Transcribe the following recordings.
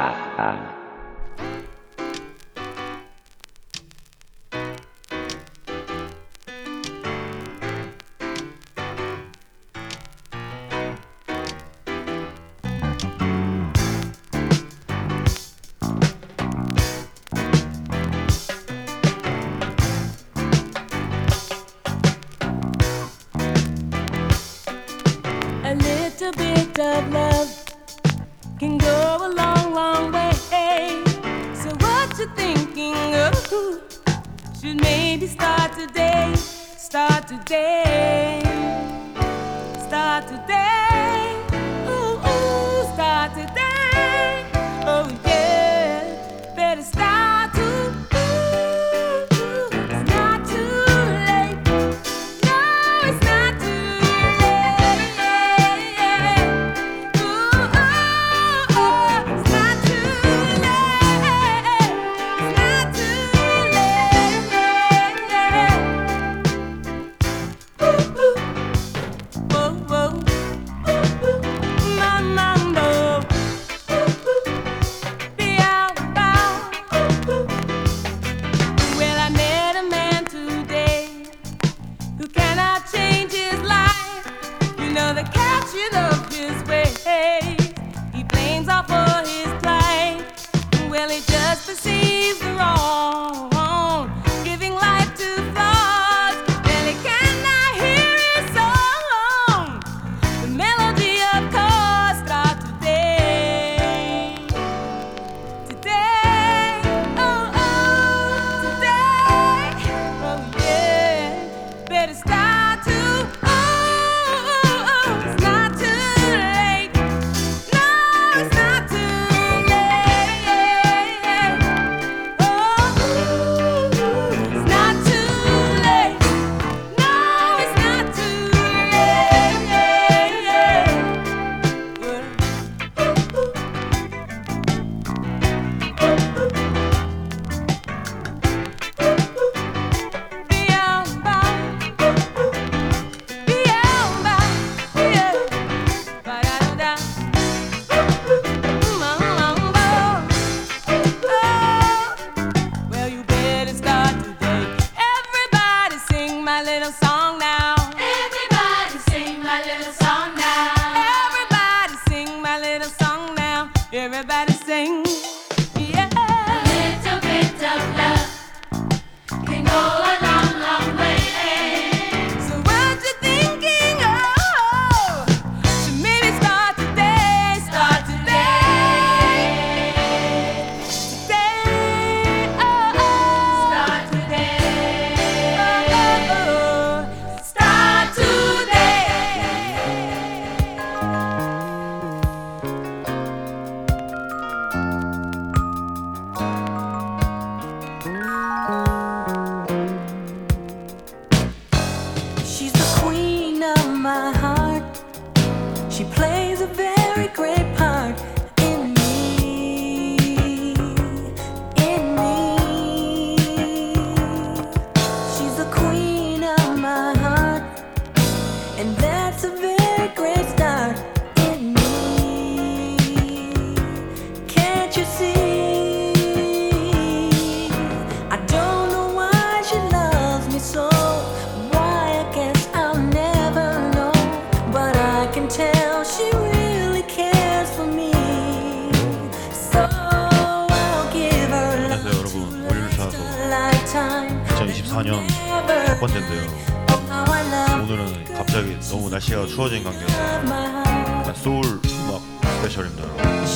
Dadah. 2024년 첫 번째인데요. 오늘은 갑자기 너무 날씨가 추워진 관계로 약간 소울 음악 스페셜입니다. 여러분.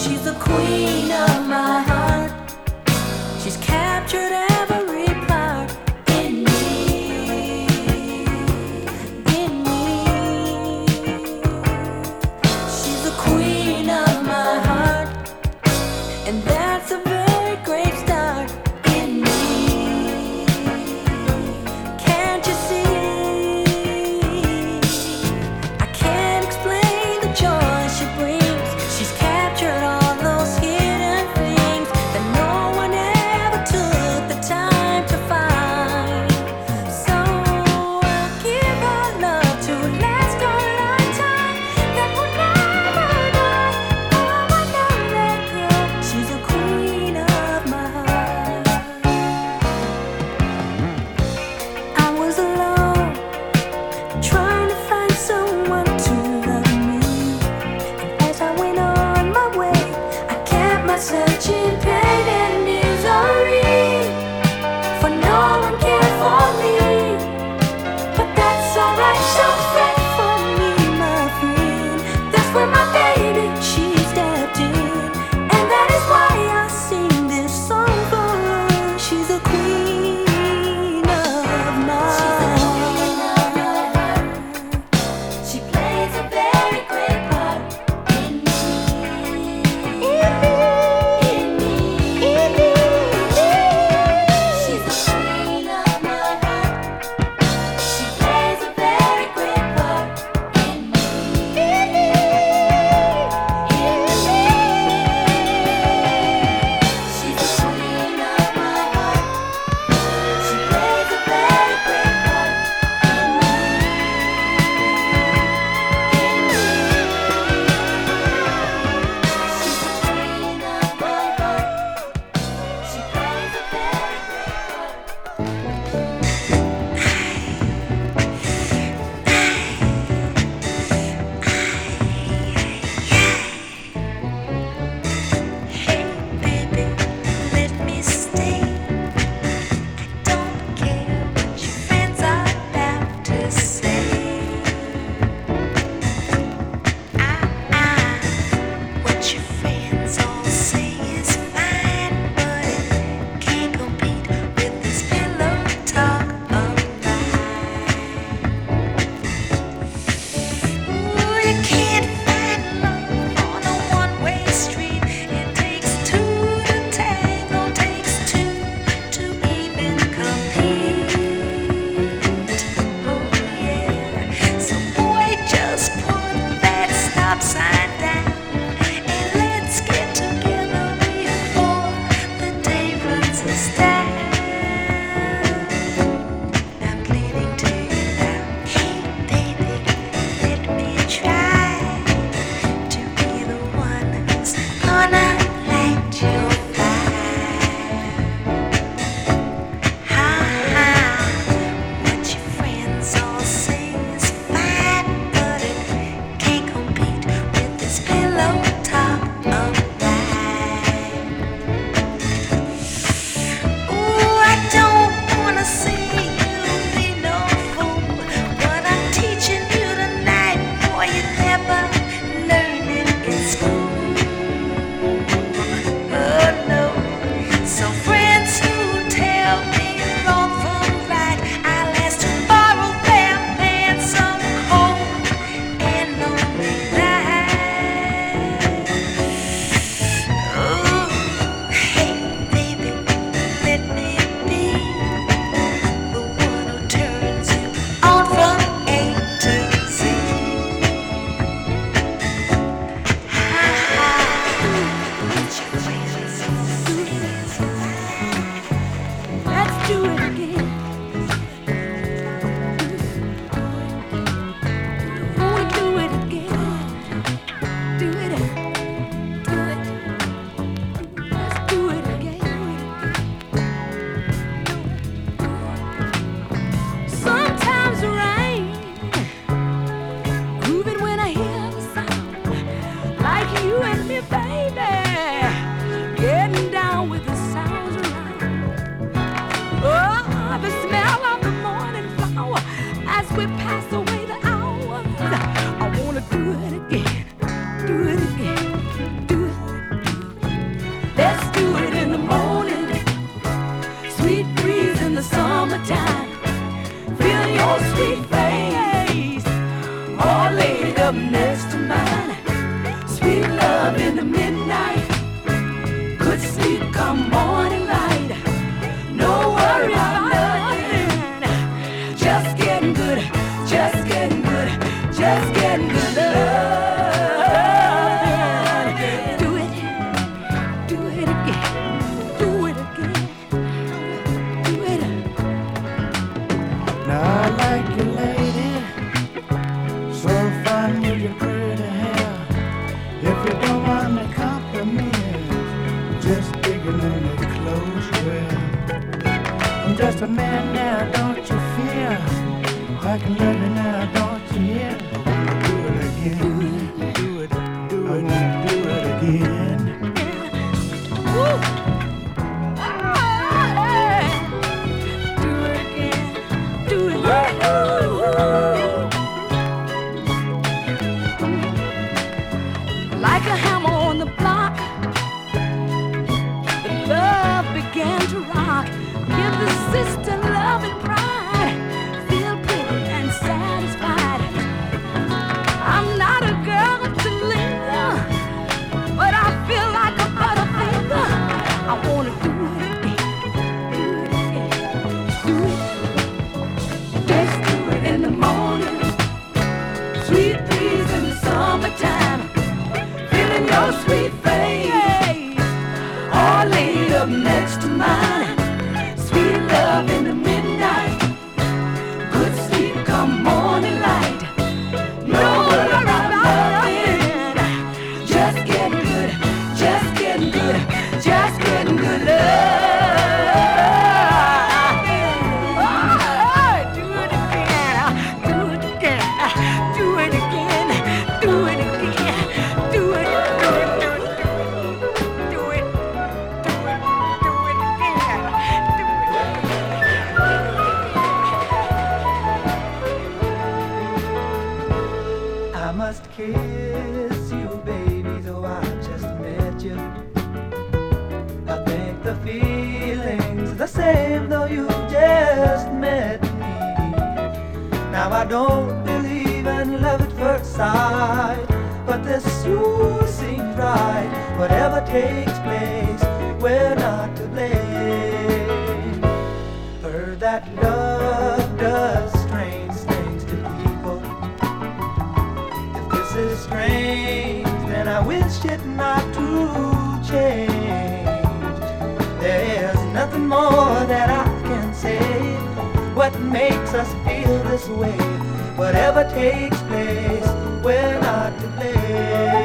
never takes place when I delay.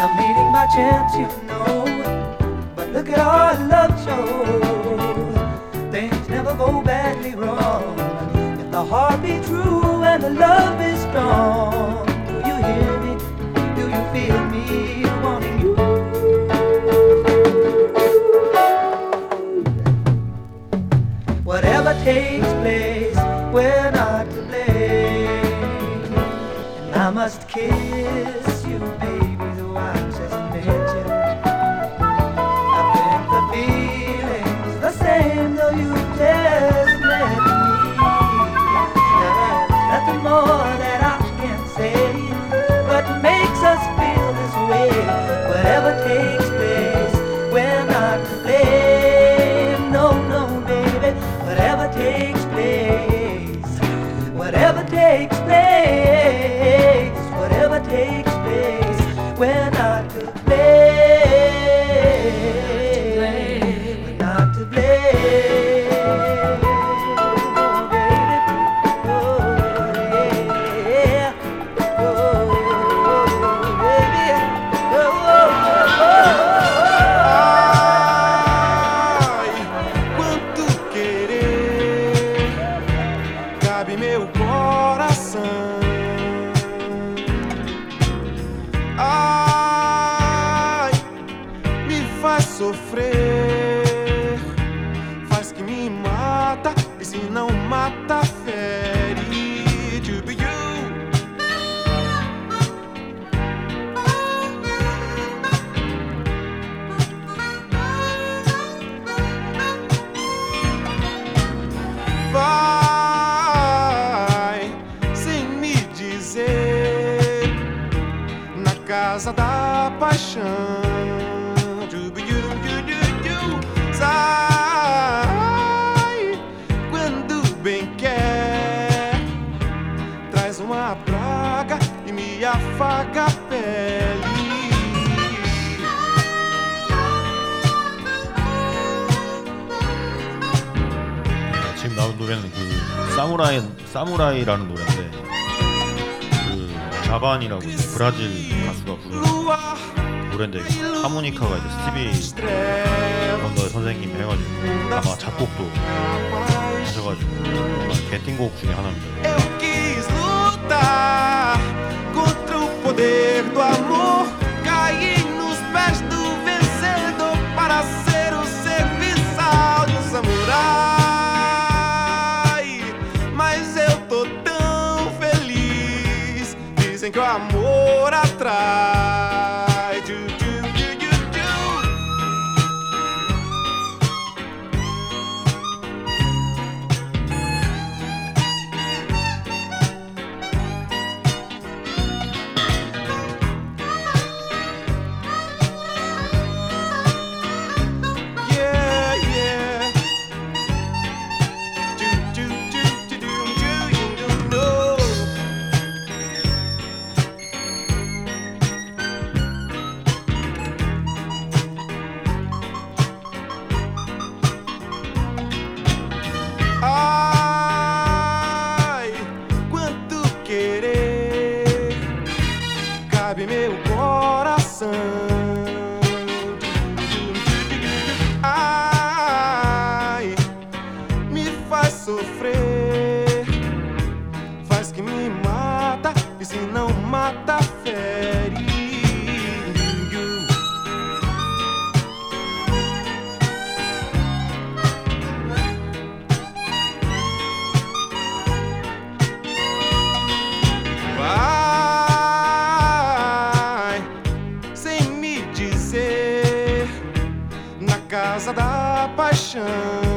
I'm meeting my chance, you know, but look at our love show. Things never go badly wrong if the heart be true and the love is strong. Do you hear me? Do you feel me? we're not to blame. And I must kiss. 지금 나온 노래는 그 사무라이 사무라이라는 노래인데 그 자반이라고 이제 브라질 가수가 부른 노래인데 하모니카가 이제 스티비 원더 선생님이 해가지고 아마 작곡도 하셔가지고 개팅곡 중에 하나입니다. for atrás. ocean.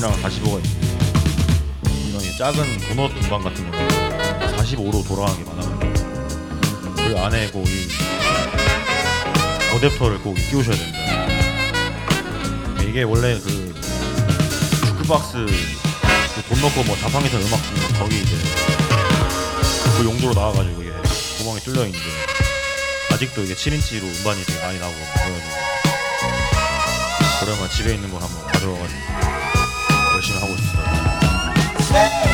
인원이랑 45가 있어요. 이런 작은 도넛 공간 같은 거 45로 돌아가게 많아요. 그 안에 거기 어댑터를 꼭 끼우셔야 됩니다. 이게 원래 그 주크박스 그돈 넣고 뭐 자판기에서 음악 듣는 거기 이제 그 용도로 나와가지고 이게 구멍이 뚫려 있는데 아직도 이게 7인치로 음반이 되게 많이 나오고 그래가지고 그러면 집에 있는 걸 한번 가져와가지고. 하고 있습니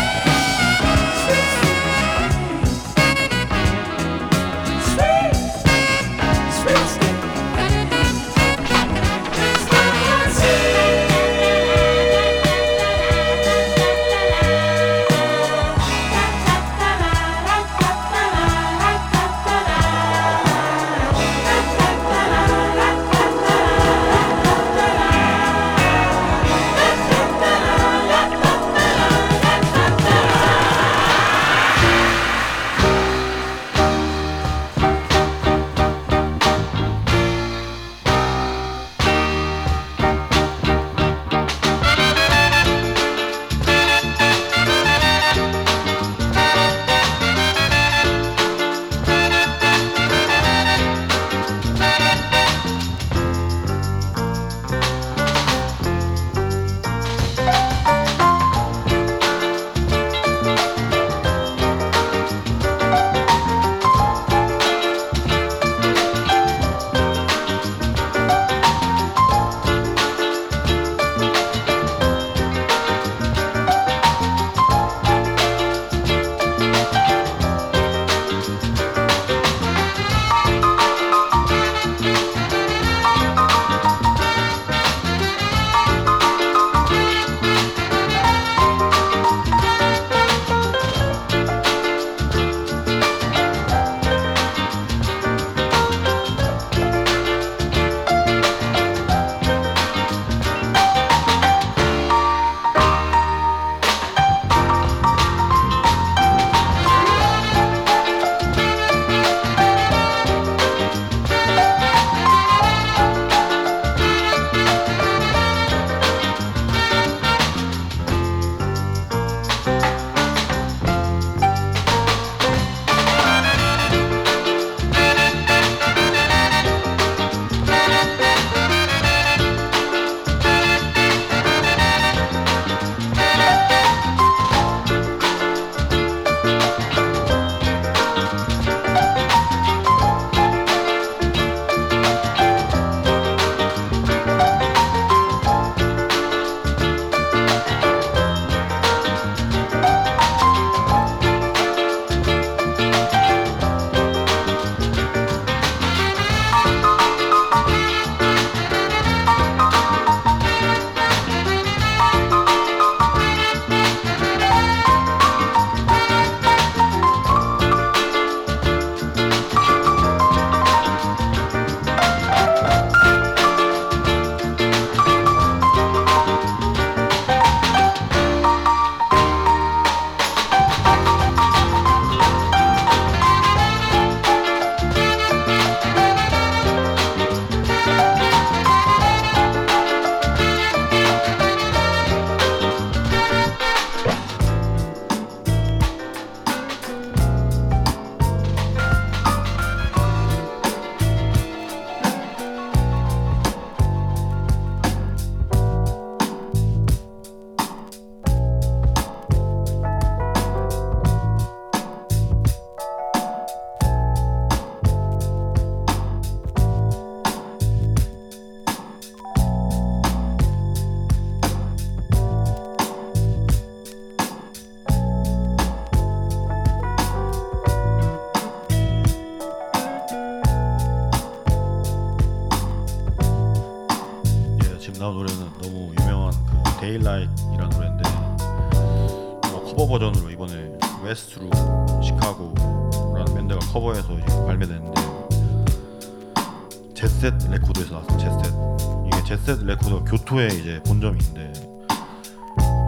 교토에 이제 본점이 있는데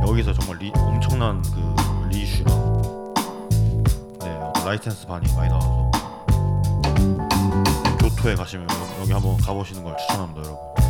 여기서 정말 리, 엄청난 그 reissue랑 네 라이센스 반이 많이 나와서 교토에 가시면 여기 한번 가보시는 걸 추천합니다, 여러분.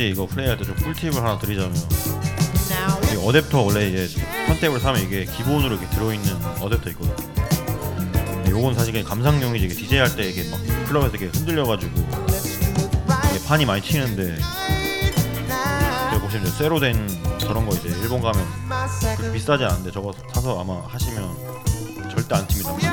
혹시 이거 플레이할 때 좀 꿀팁을 하나 드리자면 이 어댑터 원래 이제 컨택을 사면 이게 기본으로 이렇게 들어있는 어댑터 있거든. 근데 요건 사실 그냥 감상용이지 이게 DJ 할 때 이게 막 클럽에서 이게 흔들려가지고 이게 판이 많이 튀는데 제가 보시면 이제 쇠로 된 저런 거 이제 일본 가면 그렇게 비싸지 않은데 저거 사서 아마 하시면 절대 안 튑니다.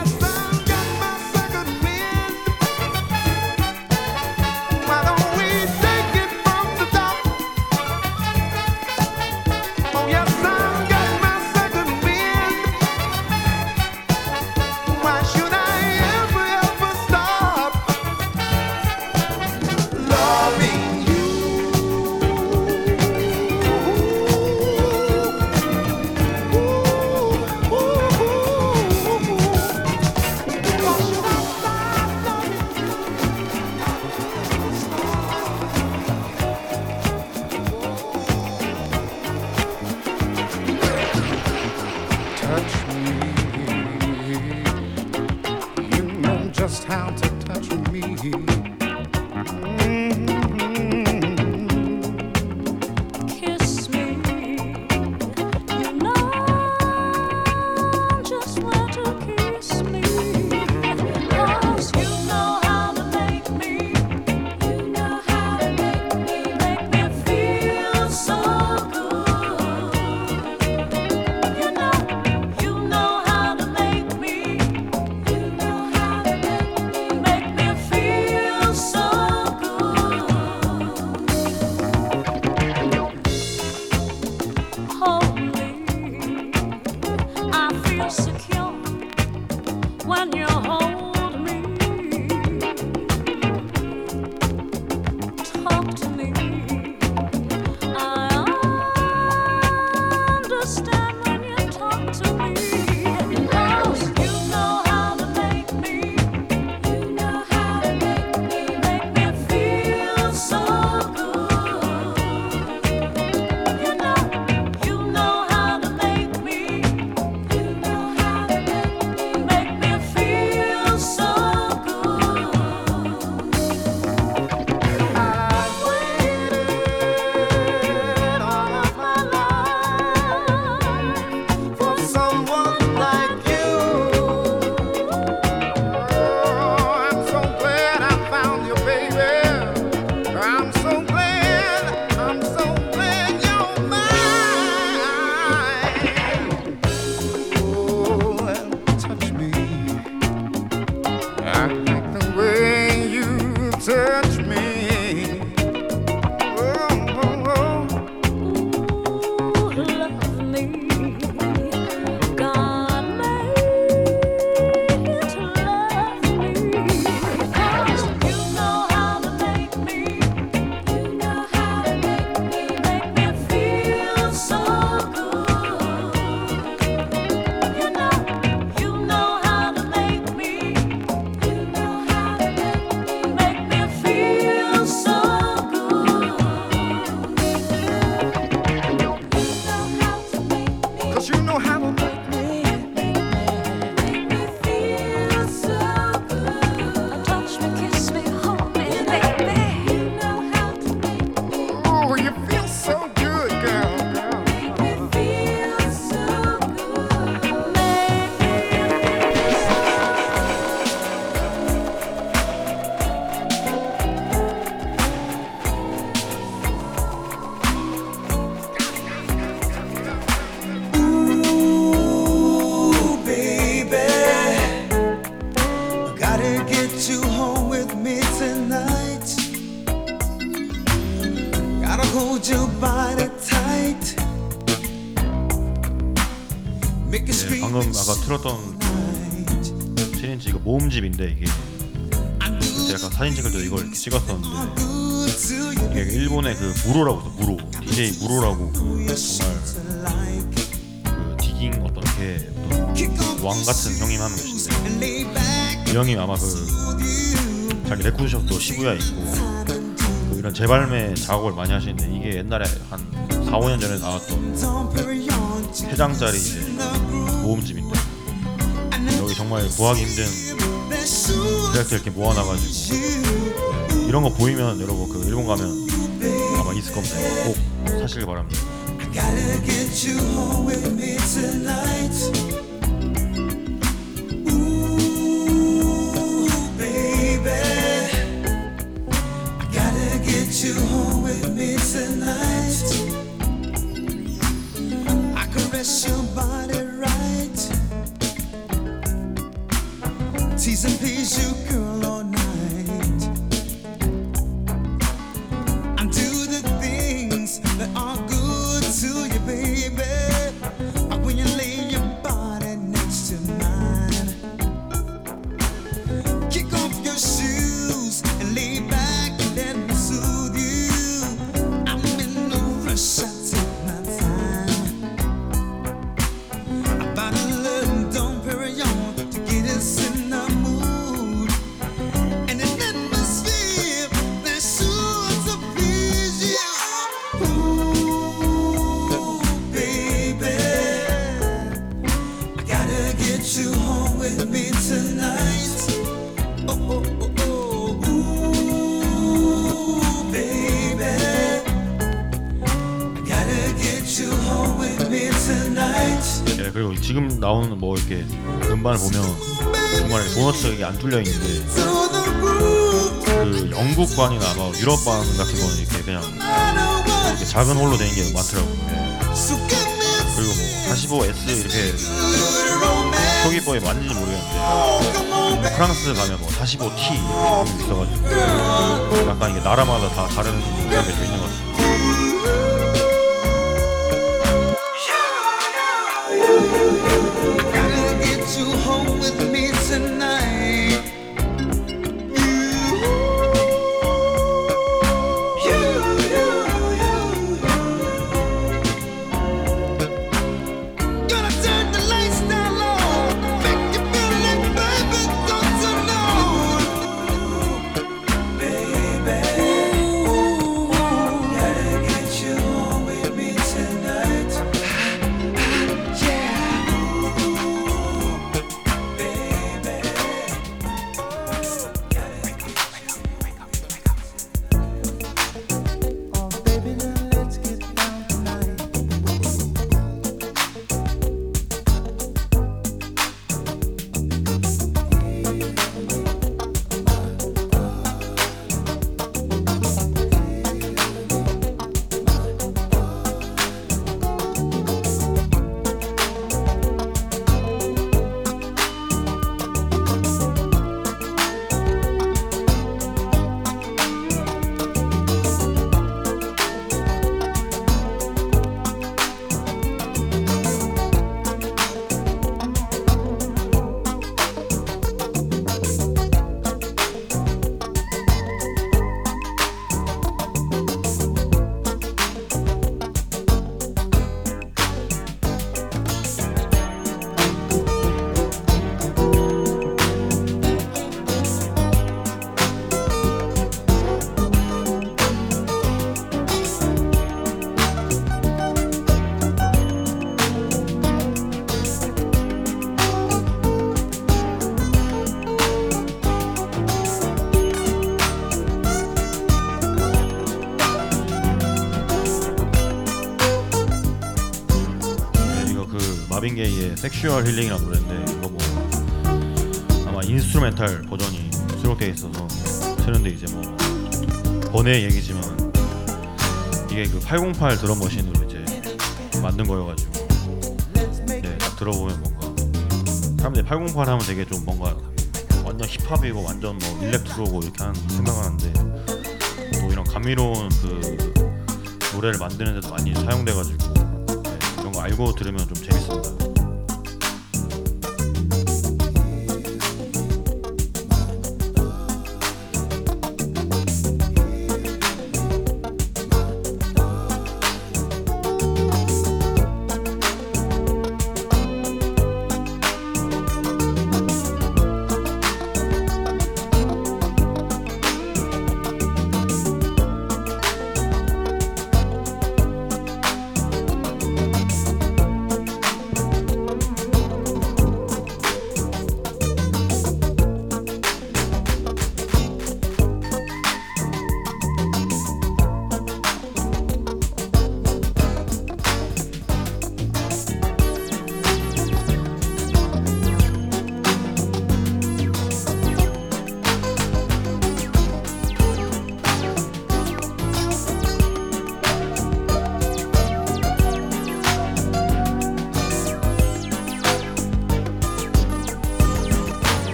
모음집인데 이게 약간 사진 찍을 때 이걸 이렇게 찍었었는데 이게 일본의 그 무로라고 있어 무로 DJ 무로라고 그 정말. 그 디깅 어떤 개 어떤 왕 같은 형님 lay back 이 형님 아마 그. 자기 레코드숍도 시부야 있고 그 이런 재발매 작업을 많이 하시는데 이게 옛날에 한 4, 5년 전에 나왔던 to 3장짜리 이제 모음집인데 여기 정말 구하기 힘든 제작들 이렇게 모아놔가지고. 이런 거 보이면 여러분 그 일본 가면 아마 있을 겁니다. 꼭 사시길 바랍니다. 음반을 보면 중간에 도너츠가 이게 안 뚫려 있는데. 그 영국반이나 뭐 유럽반 같은 거는 이렇게 그냥 이렇게 작은 홀로 된게 많더라고요. a 그리고 뭐 45S 이렇게. 표기법에 맞는지 모르겠는데 baby. 프랑스 가면 뭐 45T 이런 게 있어가지고 약간 이게 나라마다 다 다른 게좀 있는 것 같아요. Sexual Healing이라는 노래인데 이거 뭐 아마 instrumental 버전이 수록되어 있어서 쓰는데 이제 뭐 번외 얘기지만 이게 그 808 드럼 머신으로 이제 만든 거여가지고 네, 딱 들어보면 뭔가 사람들이 808 하면 되게 좀 뭔가 완전 힙합이고 완전 뭐 electro고 이렇게 하는 생각을 하는데 또 이런 감미로운 그 노래를 만드는 데도 많이 사용돼가지고 네, 이런 거 알고 들으면 좀 재밌습니다.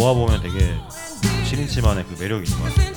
모아 보면 되게 7인치만의 그 매력이 있는 것 같아요.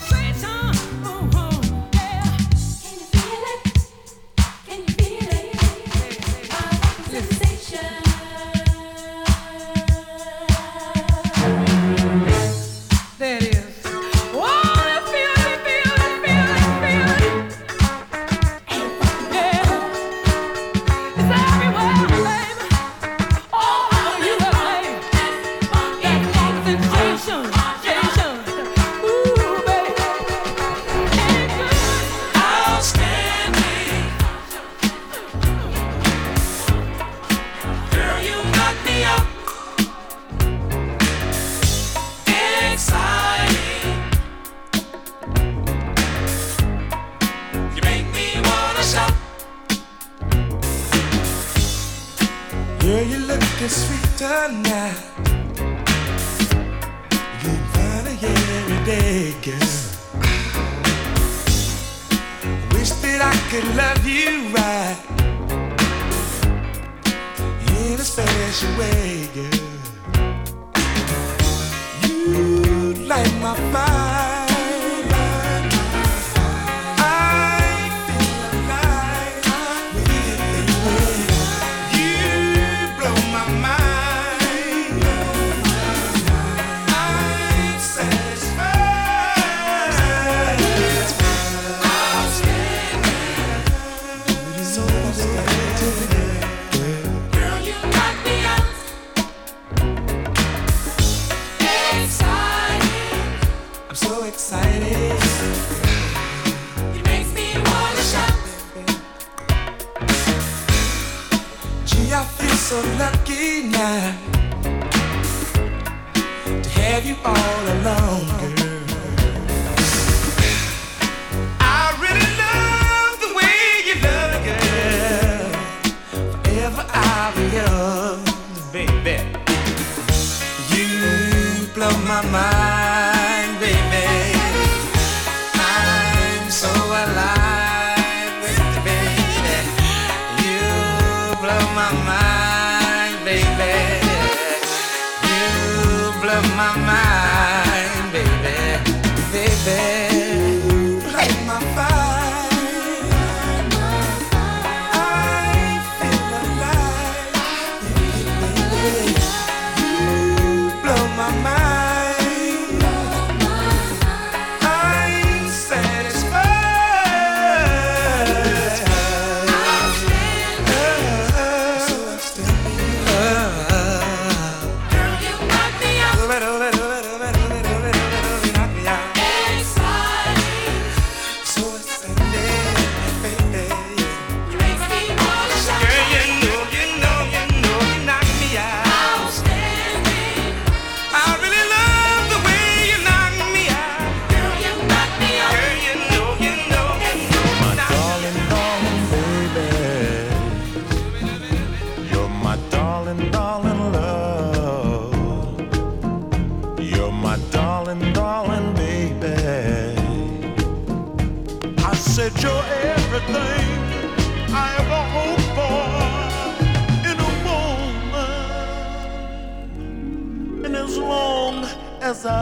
side.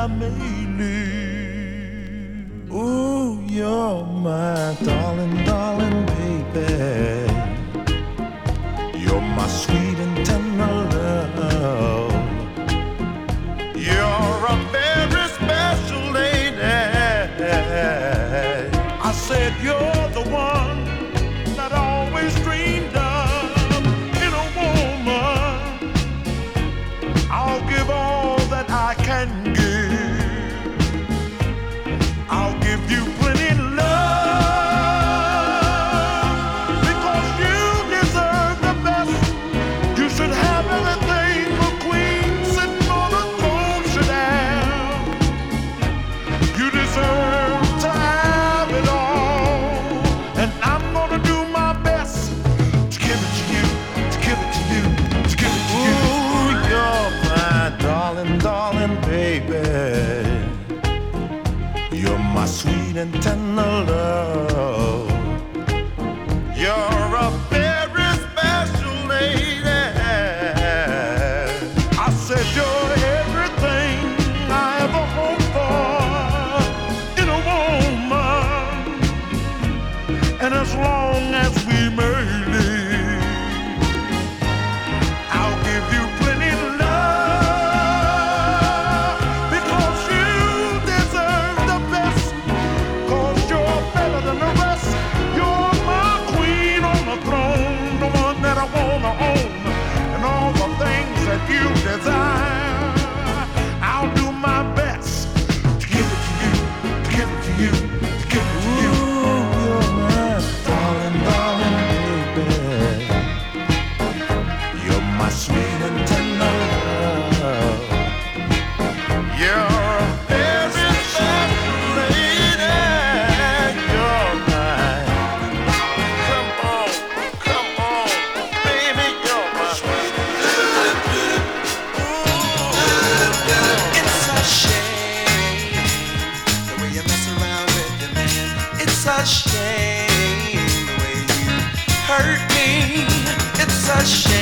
I made. Hurt me. It's a shame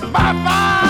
Bye-bye!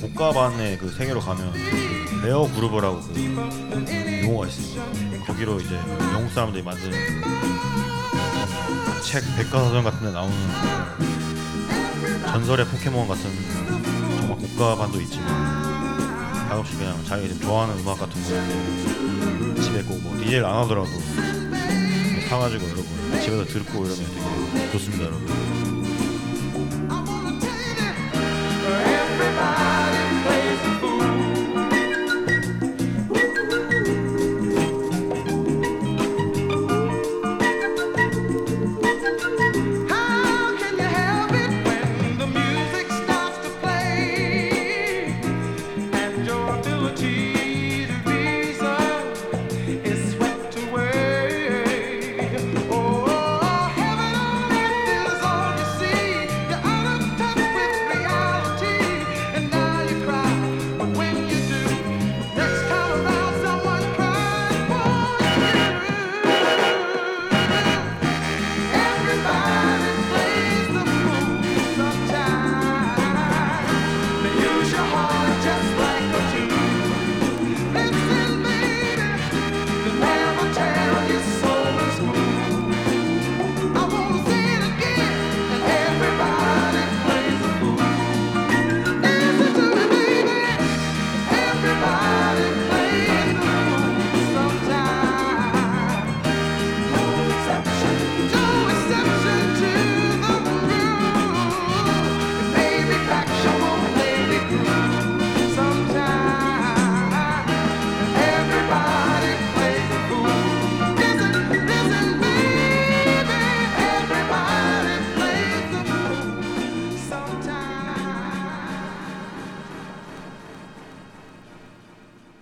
고가반의 그 세계로 가면 그 레어 그루브라고 그 용어가 있어요. 거기로 이제 영국 사람들이 만든 책 백과사전 같은 데 나오는 그 전설의 포켓몬 같은 정말 고가반도 있지만 가끔씩 그냥 자기가 지금 좋아하는 음악 같은 거 집에 꼭뭐 DJ를 안 하더라도 사가지고 여러분 집에서 듣고 이러면 되게 좋습니다 여러분